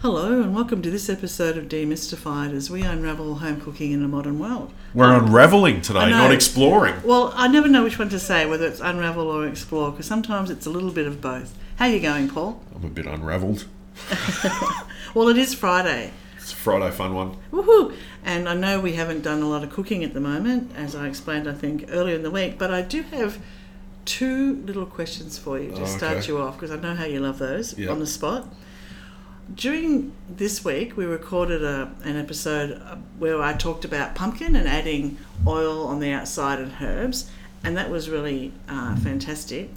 Hello, and welcome to this episode of Demystified as we unravel home cooking in a modern world. We're um, unraveling today, not exploring. Well, I never know which one to say, whether it's unravel or explore, because sometimes it's a little bit of both. How you going, Paul? I'm a bit unravelled. Well, it is Friday. It's a Friday fun one. Woohoo! And I know we haven't done a lot of cooking at the moment, as I explained, I think, earlier in the week, but I do have two little questions for you to Oh, start okay. you off, because I know how you love those Yep. on the spot. During this week, we recorded a, an episode uh, where I talked about pumpkin and adding oil on the outside and herbs, and that was really uh, fantastic.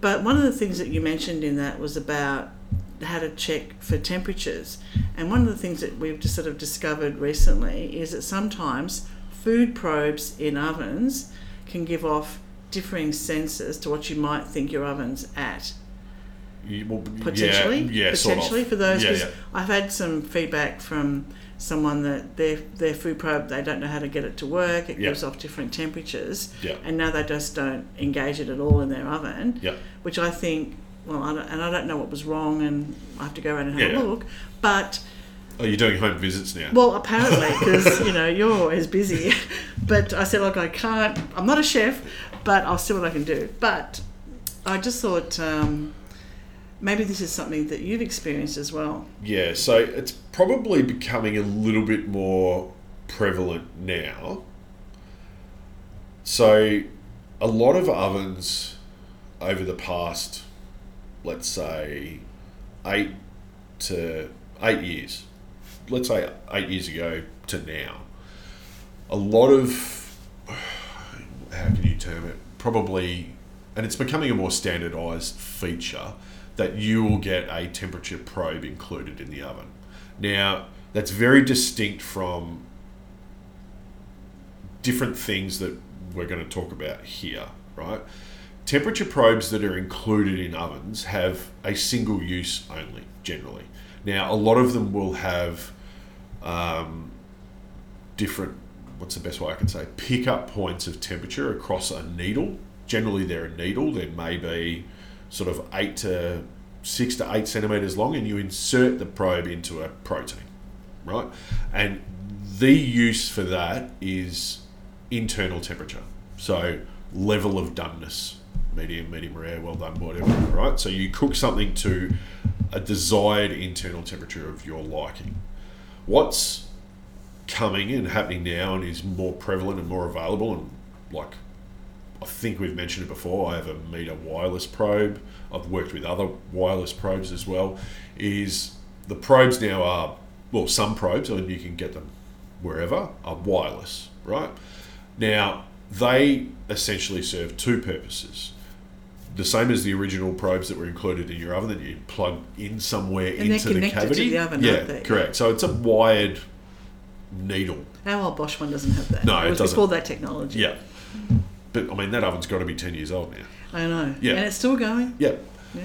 But one of the things that you mentioned in that was about how to check for temperatures. And one of the things that we've just sort of discovered recently is that sometimes food probes in ovens can give off differing senses to what you might think your oven's at well, potentially yeah, yeah, sort of. potentially for those Yeah. I've had some feedback from someone that their their food probe they don't know how to get it to work it gives off different temperatures Yeah. and now they just don't engage it at all in their oven Yeah. which I think well I don't, and I don't know what was wrong and I have to go around and have a look but Oh, you're doing home visits now. well, apparently, because you know you're always busy. But I said, look, I can't. I'm not a chef, but I'll see what I can do. But I just thought um, maybe this is something that you've experienced as well. yeah, so it's probably becoming a little bit more prevalent now. So, a lot of ovens over the past, let's say, eight to eight years, let's say eight years ago to now, a lot of, how can you term it? Probably, and it's becoming a more standardized feature that you will get a temperature probe included in the oven. Now, that's very distinct from different things that we're going to talk about here, right? Temperature probes that are included in ovens have a single use only, generally. Now, a lot of them will have um, different, what's the best way I can say, pickup points of temperature across a needle. Generally, they're a needle. There may be sort of eight to six to eight centimeters long, and you insert the probe into a protein, right? And the use for that is internal temperature. So level of doneness, medium, medium rare, well done, whatever, right? So you cook something to a desired internal temperature of your liking. What's coming and happening now and is more prevalent and more available and like I think we've mentioned it before. I have a MEATER wireless probe. I've worked with other wireless probes as well. Is the probes now are well, some probes, and you can get them wherever, are wireless, right? Now they essentially serve two purposes. The same as the original probes that were included in your oven that you plug in somewhere And into the cavity. the oven, yeah, aren't they? correct. So it's a wired needle. Our old Bosch one doesn't have that. No, it it was doesn't. before that technology. Yeah. But I mean that oven's got to be ten years old now. I know. Yeah. And it's still going. Yeah.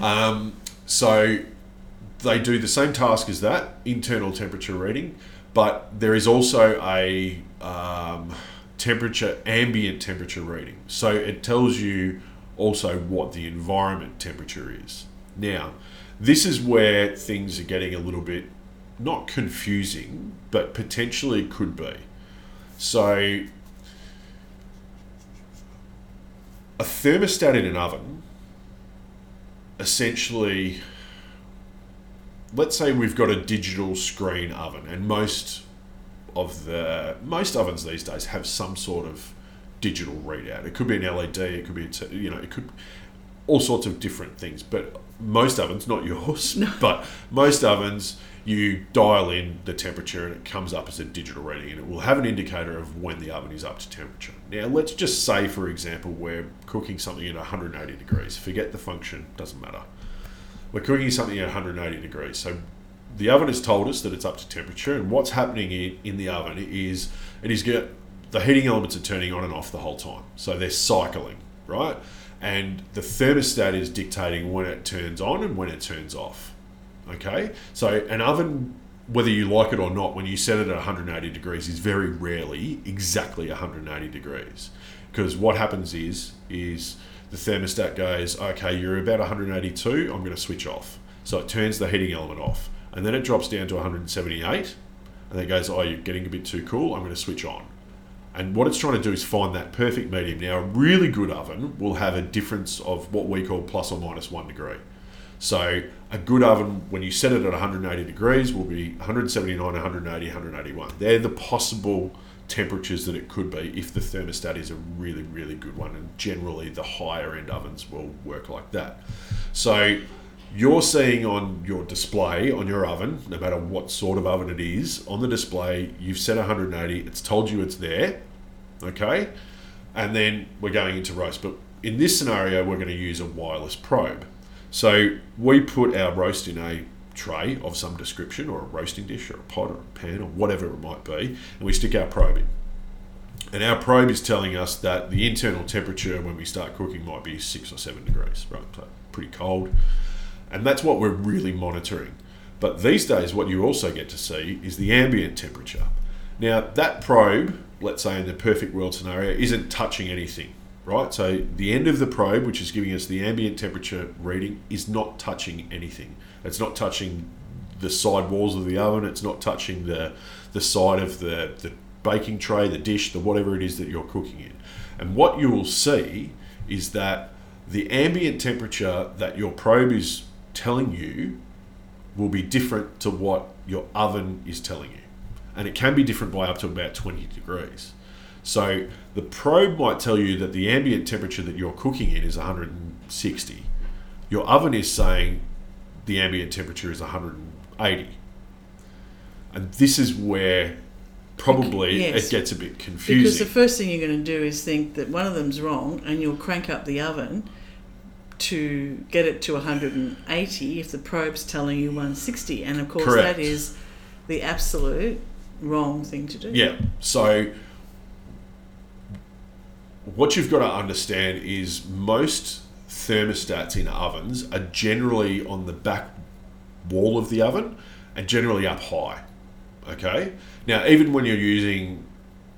Um, so they do the same task as that internal temperature reading, but there is also a um, temperature ambient temperature reading. So it tells you also what the environment temperature is. Now, this is where things are getting a little bit not confusing, but potentially could be. So a thermostat in an oven essentially let's say we've got a digital screen oven and most of the most ovens these days have some sort of digital readout. It could be an led it could be a t- you know it could all sorts of different things but most ovens not yours but most ovens you dial in the temperature and it comes up as a digital reading and it will have an indicator of when the oven is up to temperature now let's just say for example we're cooking something at 180 degrees forget the function doesn't matter we're cooking something at 180 degrees. So the oven has told us that it's up to temperature, and what's happening in, the oven is it is get the heating elements are turning on and off the whole time. So they're cycling, right? And the thermostat is dictating when it turns on and when it turns off. Okay? So an oven, whether you like it or not, when you set it at 180 degrees, is very rarely exactly 180 degrees. Because what happens is, is the thermostat goes, okay, you're about 182, I'm going to switch off. So it turns the heating element off. and then it drops down to 178, and then it goes, oh, you're getting a bit too cool. I'm going to switch on. And what it's trying to do is find that perfect medium. Now, a really good oven will have a difference of what we call plus or minus one degree. So, a good oven, when you set it at 180 degrees, will be 179, 180, 181. They're the possible temperatures that it could be if the thermostat is a really, really good one. And generally, the higher end ovens will work like that. So, you're seeing on your display on your oven, no matter what sort of oven it is, on the display, you've set 180, it's told you it's there, okay? And then we're going into roast. But in this scenario, we're going to use a wireless probe. So we put our roast in a tray of some description, or a roasting dish, or a pot, or a pan, or whatever it might be, and we stick our probe in. And our probe is telling us that the internal temperature when we start cooking might be six or seven degrees, right? So pretty cold. And that's what we're really monitoring. But these days, what you also get to see is the ambient temperature. Now, that probe, let's say in the perfect world scenario, isn't touching anything, right? So the end of the probe, which is giving us the ambient temperature reading, is not touching anything. It's not touching the side walls of the oven. It's not touching the the side of the, the baking tray, the dish, the whatever it is that you're cooking in. And what you will see is that the ambient temperature that your probe is telling you will be different to what your oven is telling you. And it can be different by up to about 20 degrees. So the probe might tell you that the ambient temperature that you're cooking in is 160. Your oven is saying the ambient temperature is 180. And this is where probably Yes. it gets a bit confusing. Because the first thing you're going to do is think that one of them's wrong, and you'll crank up the oven to get it to 180 if the probe's telling you 160. And of course, Correct. that is the absolute wrong thing to do. Yeah. So what you've got to understand is most thermostats in ovens are generally on the back wall of the oven and generally up high. Okay. Now, even when you're using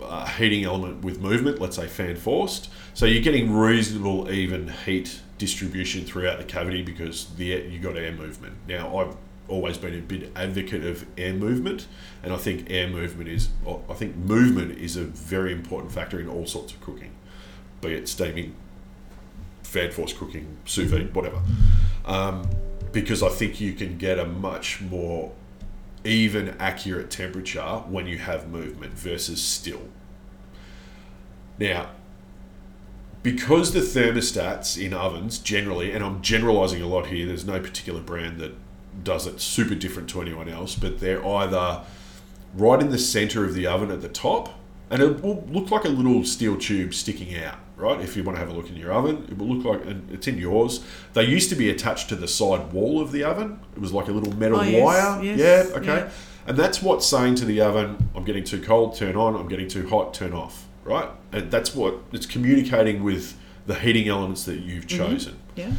a heating element with movement, let's say fan forced, so you're getting reasonable even heat distribution throughout the cavity because the air, you got air movement. Now, I've always been a big advocate of air movement, and I think air movement is, I think movement is a very important factor in all sorts of cooking, be it steaming, fan force cooking, sous vide, whatever. Um, because I think you can get a much more even accurate temperature when you have movement versus still. Now, because the thermostats in ovens generally, and I'm generalizing a lot here, there's no particular brand that does it super different to anyone else, but they're either right in the center of the oven at the top, and it will look like a little steel tube sticking out, right? If you want to have a look in your oven, it will look like, and it's in yours. They used to be attached to the side wall of the oven. It was like a little metal Oh, yes, wire. yes, yeah, okay. yeah. And that's what's saying to the oven, I'm getting too cold, turn on, I'm getting too hot, turn off, right? And that's what it's communicating with the heating elements that you've mm-hmm. chosen. Yeah.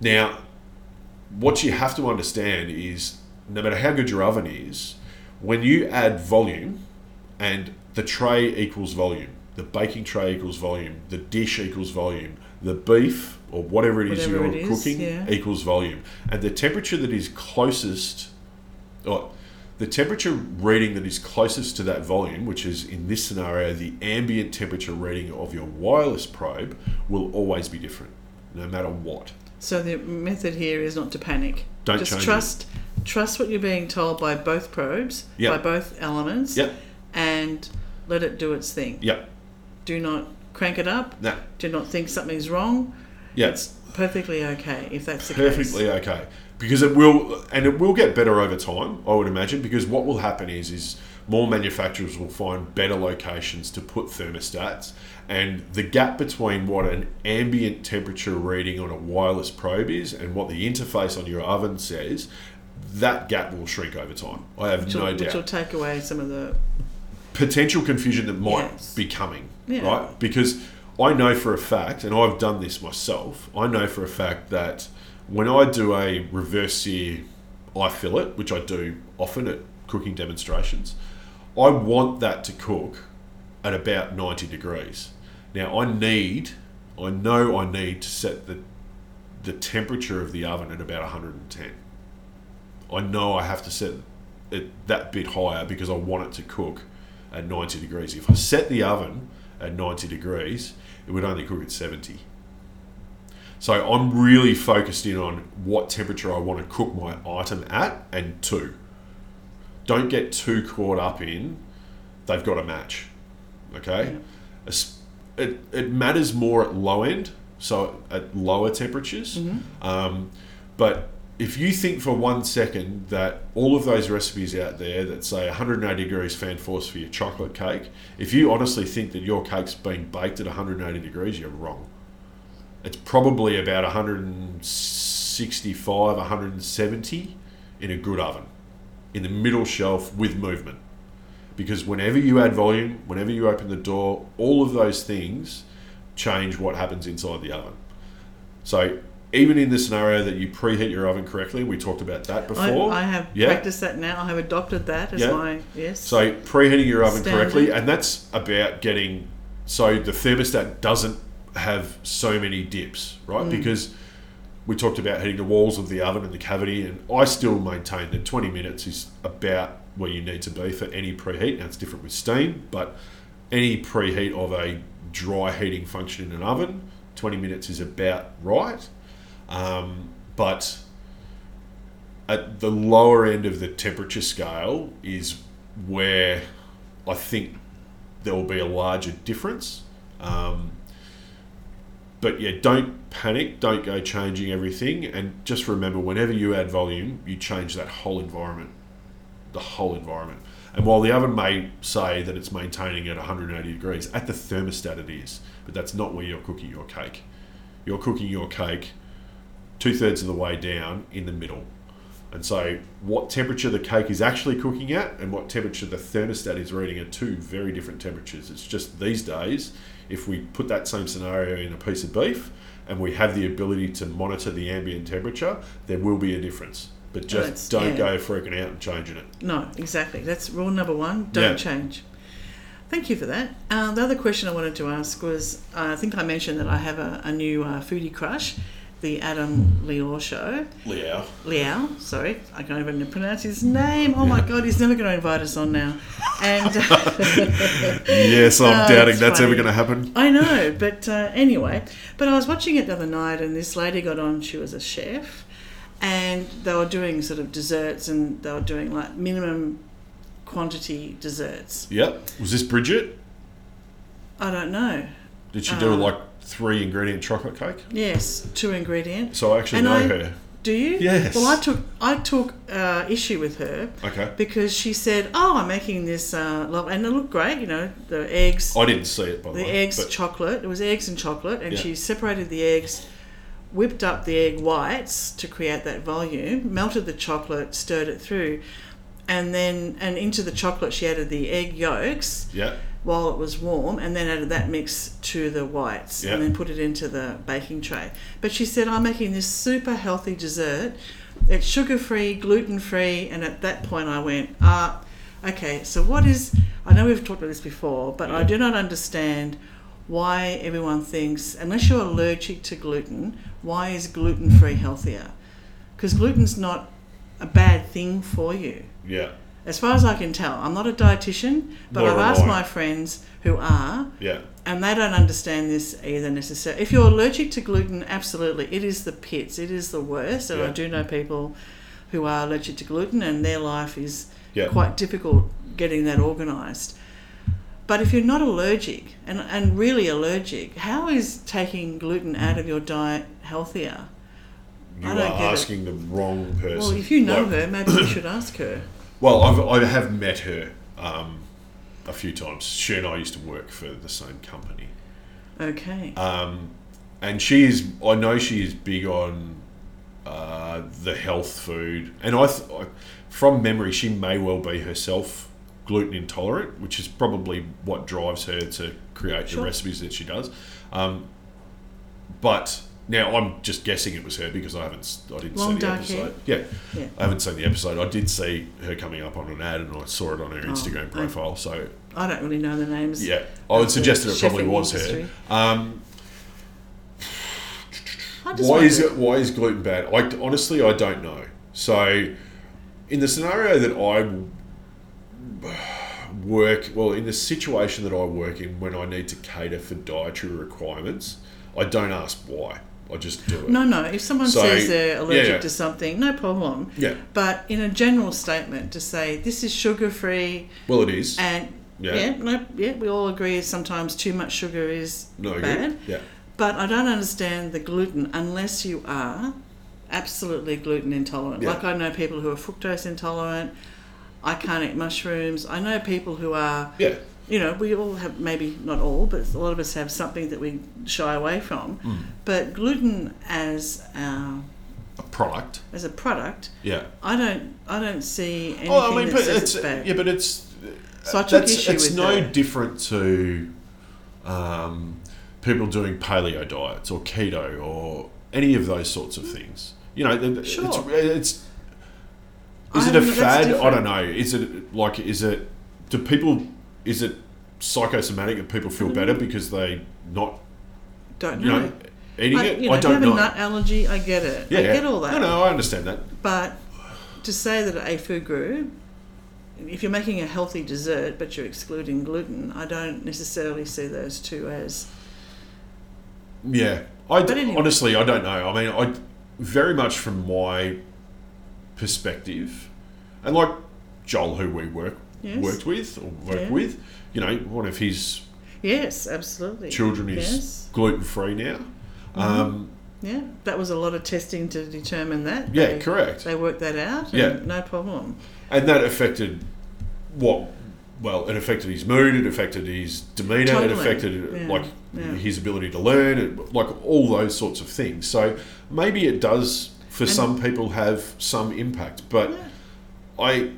Now, what you have to understand is no matter how good your oven is, when you add volume and the tray equals volume, the baking tray equals volume, the dish equals volume, the beef or whatever it is Whatever you're it is, cooking yeah. equals volume. And the temperature that is closest, or the temperature reading that is closest to that volume, which is in this scenario the ambient temperature reading of your wireless probe, will always be different, no matter what. So the method here is not to panic. Don't Just change it. trust trust what you're being told by both probes, Yep. by both elements, Yep, and let it do its thing. yep, Do not crank it up. no, Do not think something's wrong. yep. It's perfectly okay if that's the perfectly case. okay because it will and it will get better over time i would imagine because what will happen is is more manufacturers will find better locations to put thermostats and the gap between what an ambient temperature reading on a wireless probe is and what the interface on your oven says that gap will shrink over time i have Which no will, which will take away some of the potential confusion that might Yes. be coming, Yeah. right? Because I know for a fact, and I've done this myself, I know for a fact that when I do a reverse sear eye fillet, which I do often at cooking demonstrations, I want that to cook at about 90 degrees. Now I need, I know I need to set the the temperature of the oven at about 110. I know I have to set it that bit higher because I want it to cook at 90 degrees. If I set the oven at 90 degrees, it would only cook at 70. So I'm really focused in on what temperature I want to cook my item at and to. Don't get too caught up in they've got to match. Okay? Es- It, it matters more at low end, so at lower temperatures. Um, but if you think for one second that all of those recipes out there that say 180 degrees fan force for your chocolate cake, if you honestly think that your cake's being baked at 180 degrees, you're wrong. It's probably about 165, 170 in a good oven, in the middle shelf with movement. Because whenever you add volume, whenever you open the door, all of those things change what happens inside the oven. So even in the scenario that you preheat your oven correctly, we talked about that before. I have Yeah. practiced that now. I have adopted that as Yeah. my yes. So preheating your oven Standard. correctly, and that's about getting so the thermostat doesn't have so many dips, right? Mm. Because we talked about hitting the walls of the oven and the cavity, and I still maintain that 20 minutes is about where you need to be for any preheat. Now it's different with steam, but any preheat of a dry heating function in an oven, 20 minutes is about right. Um, but at the lower end of the temperature scale is where I think there will be a larger difference. Um, but yeah, don't panic. Don't go changing everything, and just remember, whenever you add volume, you change that whole environment, the whole environment. And while the oven may say that it's maintaining at 180 degrees, at the thermostat it is, but that's not where you're cooking your cake. You're cooking your cake two thirds of the way down in the middle. And so, what temperature the cake is actually cooking at and what temperature the thermostat is reading are two very different temperatures. It's just these days, if we put that same scenario in a piece of beef and we have the ability to monitor the ambient temperature, there will be a difference. But just That's- don't yeah. go freaking out and changing it. No, exactly. That's rule number one. Don't Yeah. change. Thank you for that. Uh, the other question I wanted to ask was uh, I think I mentioned that I have a, a new uh, foodie crush, the Adam Liaw show. Liaw. Liaw, sorry, I can't even pronounce his name. Oh my God, he's never going to invite us on now. And Yes, I'm Oh, doubting that's ever going to happen. I know, but uh, anyway. But I was watching it the other night, and this lady got on. She was a chef, and they were doing sort of desserts, and they were doing like minimum quantity desserts. Yep. Was this Bridget? I don't know. Did she do Uh, like three ingredient chocolate cake? Yes, two ingredient. So I actually And know I- her. Do you? Yes. Well, I took I took uh, issue with her Okay. because she said, "Oh, I'm making this, uh, and it looked great. You know, the eggs, I didn't see it by the, way. the way. eggs, but- chocolate. It was eggs and chocolate, and Yeah. she separated the eggs, whipped up the egg whites to create that volume, melted the chocolate, stirred it through, and then and into the chocolate she added the egg yolks yeah. while it was warm, and then added that mix to the whites, Yeah. and then put it into the baking tray. But she said, "I'm making this super healthy dessert. It's sugar free, gluten free." And at that point, I went, "Ah, okay. So what is? I know we've talked about this before, but I do not understand." Why everyone thinks, unless you're allergic to gluten, why is gluten free healthier? Because gluten's not a bad thing for you. Yeah. As far as I can tell, I'm not a dietitian, but Nor I've am asked I. my friends who are, Yeah. and they don't understand this either necessarily. If you're allergic to gluten, absolutely, it is the pits, it is the worst. And I Yeah. do know people who are allergic to gluten, and their life is Yeah. quite difficult getting that organised. But if you're not allergic and, and really allergic, how is taking gluten out of your diet healthier? You I are don't get it. asking the wrong person. Well, if you know Like- her, maybe you should ask her. Well, I've, I have met her um, a few times. She and I used to work for the same company. Okay. Um, and she is, I know she is big on uh, the health food. And I, th- I, from memory, she may well be herself gluten intolerant, which is probably what drives her to create Sure. the recipes that she does. Um, but now I'm just guessing it was her because I haven't, I didn't Long see the episode. Yeah, Yeah. I haven't seen the episode. I did see her coming up on an ad, and I saw it on her Oh, Instagram profile. So I don't really know the names. yeah, I would suggest that it probably was industry. her. Um, why is it? Why is gluten bad? I honestly I don't know. So in the scenario that I work, well, in the situation that I work in when I need to cater for dietary requirements, I don't ask why. I just do it. No, no. If someone So, says they're allergic yeah. to something, no problem. Yeah. But in a general statement, to say this is sugar free Well, it is. and Yeah. yeah. no, yeah, we all agree sometimes too much sugar is no bad. good. Yeah. But I don't understand the gluten unless you are absolutely gluten intolerant. Yeah. Like I know people who are fructose intolerant. I can't eat mushrooms. I know people who are, Yeah. You know, we all have maybe not all, but a lot of us have something that we shy away from. Hmm. But gluten as our, A product. as a product, Yeah. I don't I don't see anything Oh, I mean, that but says it's, it's bad. yeah, but it's So I took issue it's with no that. different to um, people doing paleo diets or keto or any of those sorts of things. You know, Sure. it's, it's is I it a don't know, that's fad? I don't know. Is it like is it do people is it psychosomatic that people feel mm-hmm. better because they not don't you know. know eating I, it? you know, I don't have know. a nut allergy, I get it. yeah, I get all that. No, no, I understand that. But to say that a food group, if you're making a healthy dessert but you're excluding gluten, I don't necessarily see those two as. Yeah, I But anyway. honestly I don't know. I mean, I very much from my perspective, and like Joel, who we work Yes. worked with or work Yeah. with, you know, one of his Yes, absolutely. children is Yes. gluten free now. Mm-hmm. Um, Yeah, that was a lot of testing to determine that. yeah, They- correct. They worked that out. Yeah. No problem. and that affected what? Well, it affected his mood. It affected his demeanor. It affected Yeah. like Yeah. his ability to learn. It, like all those sorts of things. So maybe it does for And- some people have some impact, but. I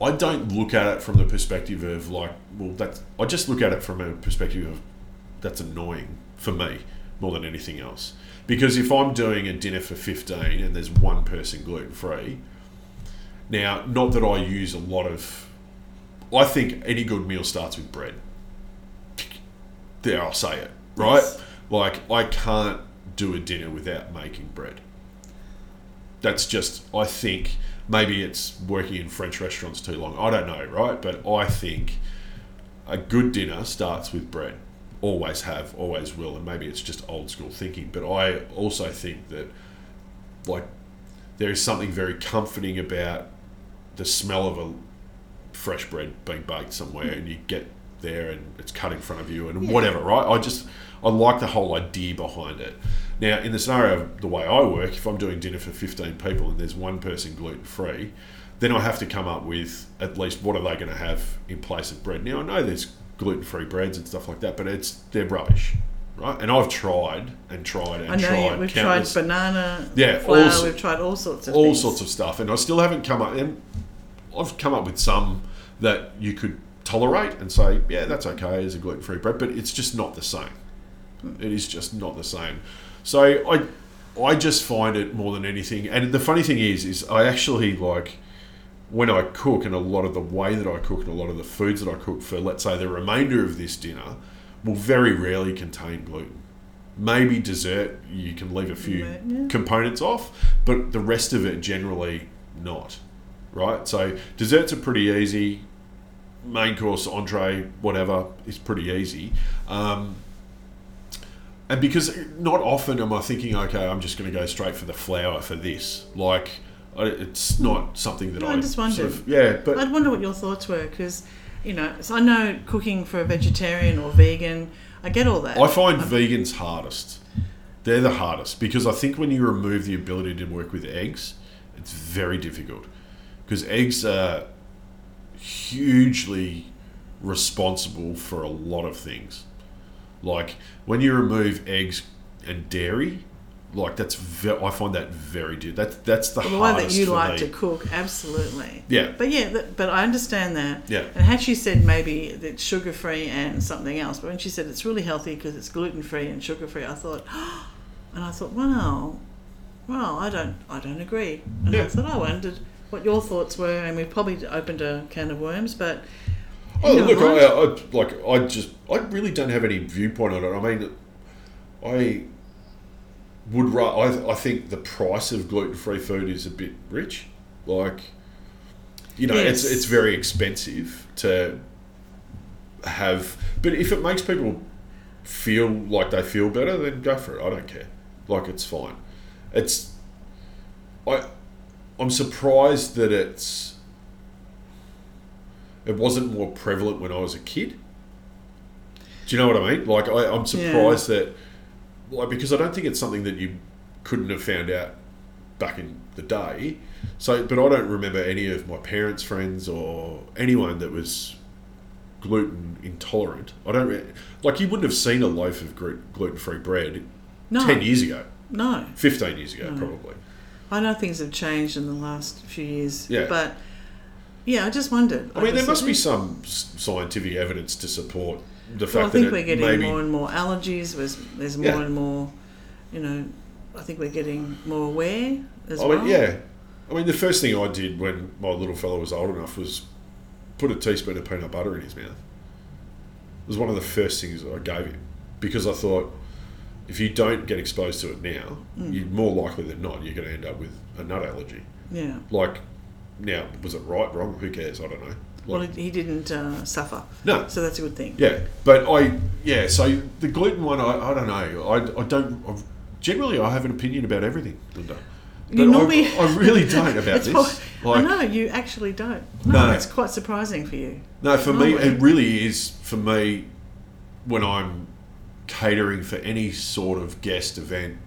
I don't look at it from the perspective of like, well, that's. I just look at it from a perspective of that's annoying for me more than anything else. Because if I'm doing a dinner for fifteen and there's one person gluten free, now not that I use a lot of. I think any good meal starts with bread. There, I'll say it right. Yes. Like I can't do a dinner without making bread that's just I think maybe it's working in French restaurants too long. I don't know, right? But I think a good dinner starts with bread. Always have, always will, and maybe it's just old school thinking. But I also think that like there is something very comforting about the smell of a fresh bread being baked somewhere hmm. and you get there and it's cut in front of you and Yeah. whatever, right? I just I like the whole idea behind it. Now, in the scenario of the way I work, if I'm doing dinner for 15 people and there's one person gluten free, then I have to come up with at least what are they going to have in place of bread. Now, I know there's gluten free breads and stuff like that, but it's they're rubbish, right? And I've tried and tried and I know tried. we've countless- tried banana Yeah, flour. all we've tried all sorts of all things. sorts of stuff, and I still haven't come up. And I've come up with some that you could tolerate and say, yeah, that's okay as a gluten free bread, but it's just not the same. It is just not the same. So I, I just find it more than anything. And the funny thing is, is I actually like when I cook, and a lot of the way that I cook, and a lot of the foods that I cook for, let's say, the remainder of this dinner, will very rarely contain gluten. Maybe dessert, you can leave a few Yeah, components off, but the rest of it generally not. Right? So desserts are pretty easy. Main course, entree, whatever, is pretty easy. Um, and because not often am I thinking, okay, I'm just going to go straight for the flour for this. Like, it's not something that No, I, I just sort wondered. of, yeah, but I'd wonder what your thoughts were because, you know, so I know cooking for a vegetarian or vegan, I get all that. I find vegans hardest. They're the hardest because I think when you remove the ability to work with eggs, it's very difficult because eggs are hugely responsible for a lot of things. Like when you remove eggs and dairy, like that's ve- I find that very di- that's that's the Well, the way that you like me. to cook, absolutely. Yeah. But yeah, that, but I understand that. Yeah. And had she said maybe that it's sugar free and something else, but when she said it's really healthy because it's gluten free and sugar free, I thought, and I thought, wow, well, I don't, I don't agree. And I thought, I wondered what your thoughts were, and we've probably opened a can of worms, but. Oh, you know, look, I- I, I, like I just I really don't have any viewpoint on it. I mean, I would ra- I, I think the price of gluten free food is a bit rich. Like, you know, it's it's very expensive to have. But if it makes people feel like they feel better, then go for it. I don't care. Like it's fine. It's I I'm surprised that it's it wasn't more prevalent when I was a kid. Do you know what I mean? Like I, I'm surprised that like because I don't think it's something that you couldn't have found out back in the day. So, but I don't remember any of my parents' friends or anyone that was gluten intolerant. I don't like you wouldn't have seen a loaf of gluten free bread No, ten years ago, no. fifteen years ago, No. probably. I know things have changed in the last few years. Yeah. But yeah, I just wondered. I mean, there must be some s- scientific evidence to support the fact Well, I think that we're getting maybe more and more allergies. There's, there's more Yeah. and more, you know, I think we're getting more aware as I well. mean, yeah. I mean, the first thing I did when my little fellow was old enough was put a teaspoon of peanut butter in his mouth. It was one of the first things that I gave him because I thought if you don't get exposed to it now, Mm. you're more likely than not you're going to end up with a nut allergy. Yeah. Like, now, was it right, wrong? Who cares? I don't know. Well, Like, he didn't uh, suffer. no, So that's a good thing. Yeah, but I yeah. So the gluten one, I, I don't know. I, I don't. i generally, I have an opinion about everything, Linda. But You normally- I, I really don't about this. I Like, know, you actually don't. No, No. it's quite surprising for you. no, for me, it really is for me when I'm catering for any sort of guest event,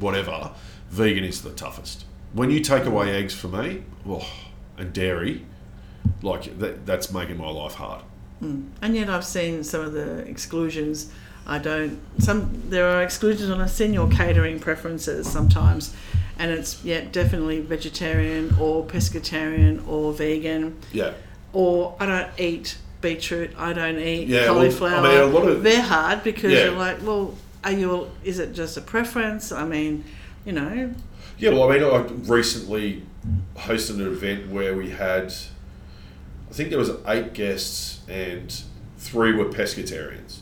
whatever. Vegan is the toughest. When you take away eggs for me, oh, and dairy, like that, that's making my life hard. Hmm. And yet I've seen some of the exclusions. I don't. Some there are exclusions on a senior catering preferences sometimes, and it's yeah definitely vegetarian or pescatarian or vegan Yeah. or I don't eat beetroot. I don't eat Yeah, well, I cauliflower. mean, a lot of- They're hard because Yeah. you're like, well, are you? Is it just a preference? I mean, you know, Yeah, well, I mean, I recently hosted an event where we had, I think there was eight guests and three were pescatarians.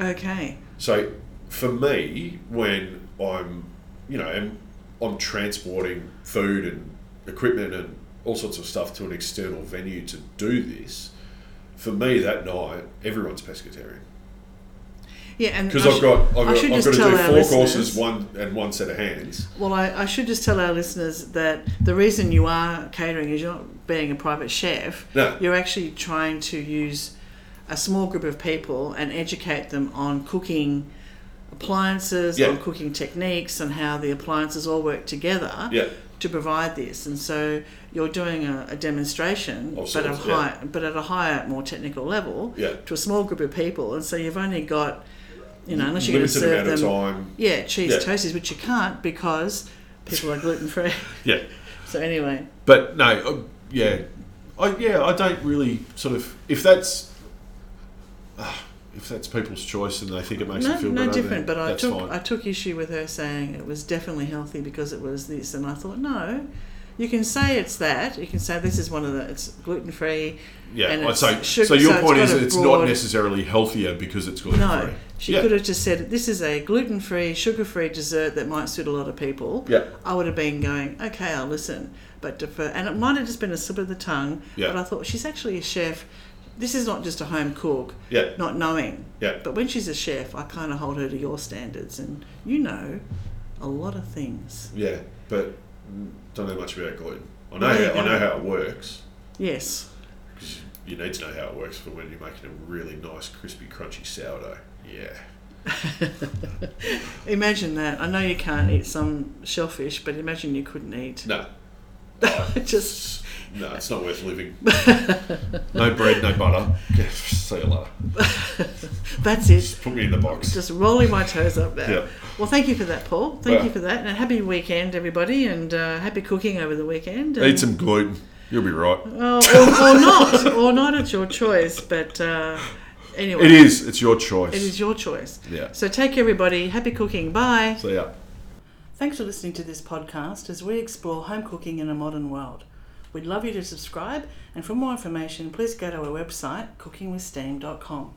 okay, So for me, when I'm, you know, and I'm transporting food and equipment and all sorts of stuff to an external venue to do this, for me that night, everyone's pescatarian yeah, and because I I've should- got I've I got, should I've just got to tell do our four listeners- courses, one and one set of hands. Well, I, I should just tell our listeners that the reason you are catering is you're not being a private chef. No. You're actually trying to use a small group of people and educate them on cooking appliances, Yeah. on cooking techniques, and how the appliances all work together Yeah, to provide this. And so you're doing a, a demonstration, Of but at a sorts, yeah. but at a higher, more technical level yeah. to a small group of people. And so you've only got, you know, unless you're going to Limited serve amount them. of time. Yeah, cheese Yeah. toasties, which you can't because people are gluten free. Yeah. so anyway, But no, uh, yeah, I yeah, I don't really sort of if that's uh, if that's people's choice and they think it makes no, them feel no better, different. then But I that's took fine. I took issue with her saying it was definitely healthy because it was this, and I thought no. You can say it's that. You can say this is one of the. It's gluten free. yeah, say sugar- so. Your so point got is it's broad- not necessarily healthier because it's gluten free. No, she Yeah. could have just said this is a gluten free, sugar free dessert that might suit a lot of people. Yeah, I would have been going, okay, I'll listen. But defer, and it might have just been a slip of the tongue. Yeah. But I thought she's actually a chef. This is not just a home cook, yeah, not knowing. yeah. But when she's a chef, I kind of hold her to your standards, and you know a lot of things. Yeah, but don't know much about gluten. I know how, I know how it works Yes. Because you need to know how it works for when you're making a really nice, crispy, crunchy sourdough. Yeah, Imagine that. I know you can't eat some shellfish, but imagine you couldn't eat. no, Just no, it's not worth living. no bread, no butter. See you later. that's it. Just put me in the box. Just rolling my toes up there. Yeah. Well, thank you for that, Paul. Thank Yeah. you for that, and happy weekend, everybody, and uh, happy cooking over the weekend. And, Eat some gluten. You'll be right. Well, or, or not, or not. It's your choice. But uh, anyway, It is. It's your choice. It is your choice. Yeah. So take care, everybody. Happy cooking. Bye. See ya. Thanks for listening to this podcast as we explore home cooking in a modern world. We'd love you to subscribe, and for more information, please go to our website, cookingwithsteam.com.